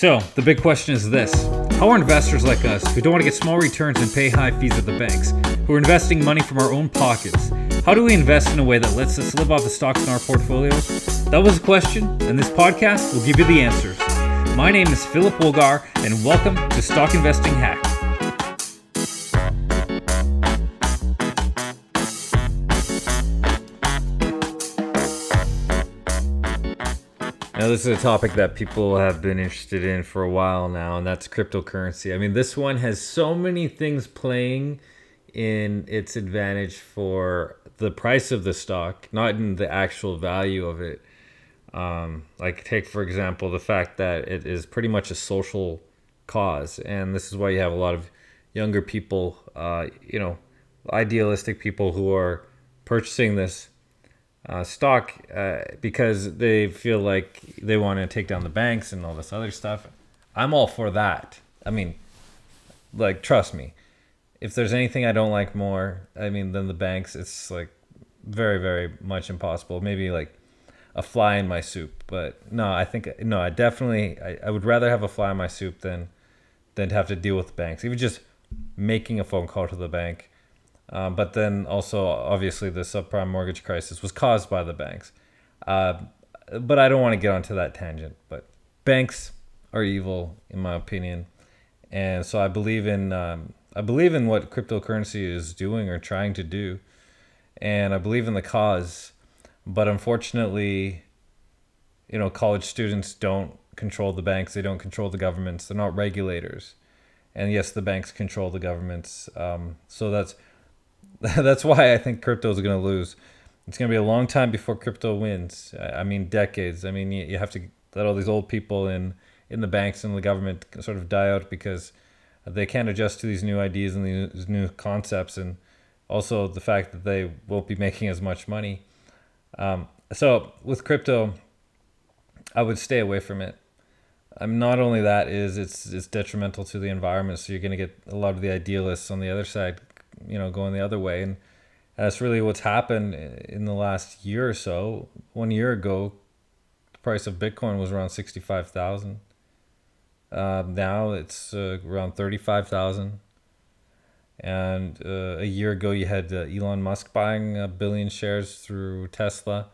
So, the big question is this How are investors like us, who don't want to get small returns and pay high fees at the banks, who are investing money from our own pockets, how do we invest in a way that lets us live off the stocks in our portfolios? That was the question, and this podcast will give you the answers. My name is Philip Wolgar, and welcome to Stock Investing Hack. Now, this is a topic that people have been interested in for a while now, and that's cryptocurrency. I mean, this one has so many things playing in its advantage for the price of the stock, not in the actual value of it. Um, like, take for example the fact that it is pretty much a social cause, and this is why you have a lot of younger people, uh, you know, idealistic people who are purchasing this uh, stock uh, because they feel like they want to take down the banks and all this other stuff. I'm all for that. I mean, like, trust me. If there's anything I don't like more, I mean, than the banks, it's like very, very much impossible. Maybe like a fly in my soup, but no, I think no, I definitely, I, I would rather have a fly in my soup than than to have to deal with banks. Even just making a phone call to the bank um, but then also, obviously, the subprime mortgage crisis was caused by the banks. Uh, but I don't want to get onto that tangent. But banks are evil, in my opinion, and so I believe in um, I believe in what cryptocurrency is doing or trying to do, and I believe in the cause. But unfortunately, you know, college students don't control the banks. They don't control the governments. They're not regulators, and yes, the banks control the governments. Um, so that's that's why I think crypto is going to lose. It's going to be a long time before crypto wins. I mean, decades. I mean, you have to let all these old people in in the banks and the government sort of die out because they can't adjust to these new ideas and these new concepts, and also the fact that they won't be making as much money. Um, so with crypto, I would stay away from it. I'm not only that is it's it's detrimental to the environment, so you're going to get a lot of the idealists on the other side you know going the other way. And that's really what's happened in the last year or so. One year ago the price of bitcoin was around 65000 uh, now it's uh, around 35000 and uh, a year ago you had uh, elon musk buying a billion shares through tesla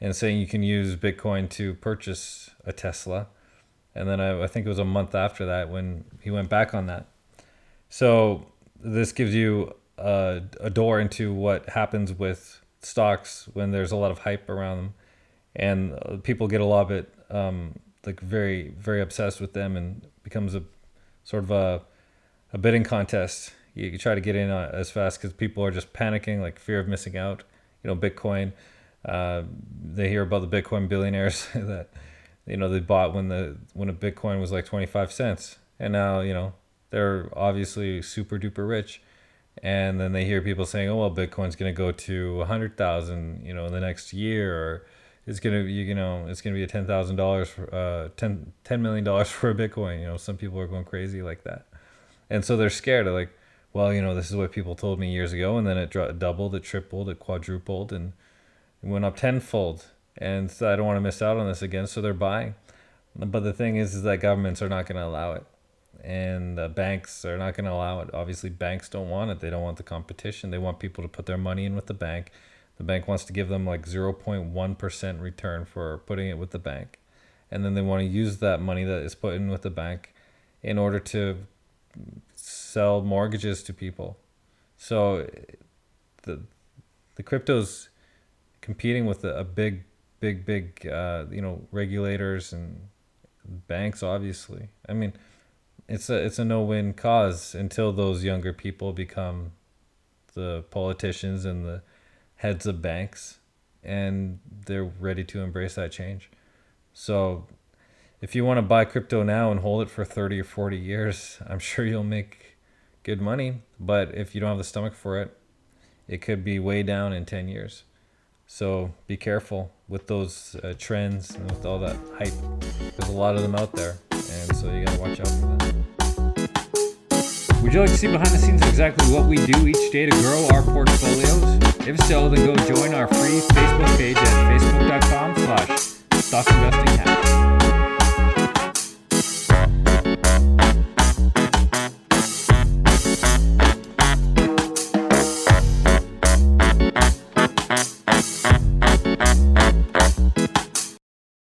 and saying you can use bitcoin to purchase a tesla. And then I, I think it was a month after that when he went back on that. So this gives you a, a door into what happens with stocks when there's a lot of hype around them, and uh, people get a lot of it um, like very very obsessed with them and becomes a sort of a a bidding contest. You, you try to get in uh, as fast because people are just panicking, like fear of missing out. You know, Bitcoin. Uh, they hear about the Bitcoin billionaires that you know they bought when the when a Bitcoin was like twenty five cents, and now you know they're obviously super duper rich. And then they hear people saying oh well bitcoin's going to go to 100000 you know in the next year or it's going to you know it's going to be a $10000 for uh 10 $10 million for a bitcoin. You know some people are going crazy like that. And so they're scared of like well you know this is what people told me years ago and then it doubled it tripled it quadrupled and it went up tenfold. And so i don't want to miss out on this again so they're buying. But the thing is is that governments are not going to allow it and the banks are not going to allow it. Obviously, banks don't want it. They don't want the competition. They want people to put their money in with the bank. The bank wants to give them like 0.1% return for putting it with the bank. And then they want to use that money that is put in with the bank in order to sell mortgages to people. So the the crypto's competing with a, a big big big uh, you know regulators and banks obviously. I mean, it's a it's a no win cause until those younger people become the politicians and the heads of banks and they're ready to embrace that change. So if you want to buy crypto now and hold it for 30 or 40 years, I'm sure you'll make good money, but if you don't have the stomach for it, it could be way down in 10 years. So be careful with those uh, trends and with all that hype. There's a lot of them out there, and so you gotta watch out for that. Would you like to see behind the scenes exactly what we do each day to grow our portfolios? If so, then go join our free Facebook page at facebook.com slash stockinvestinghack.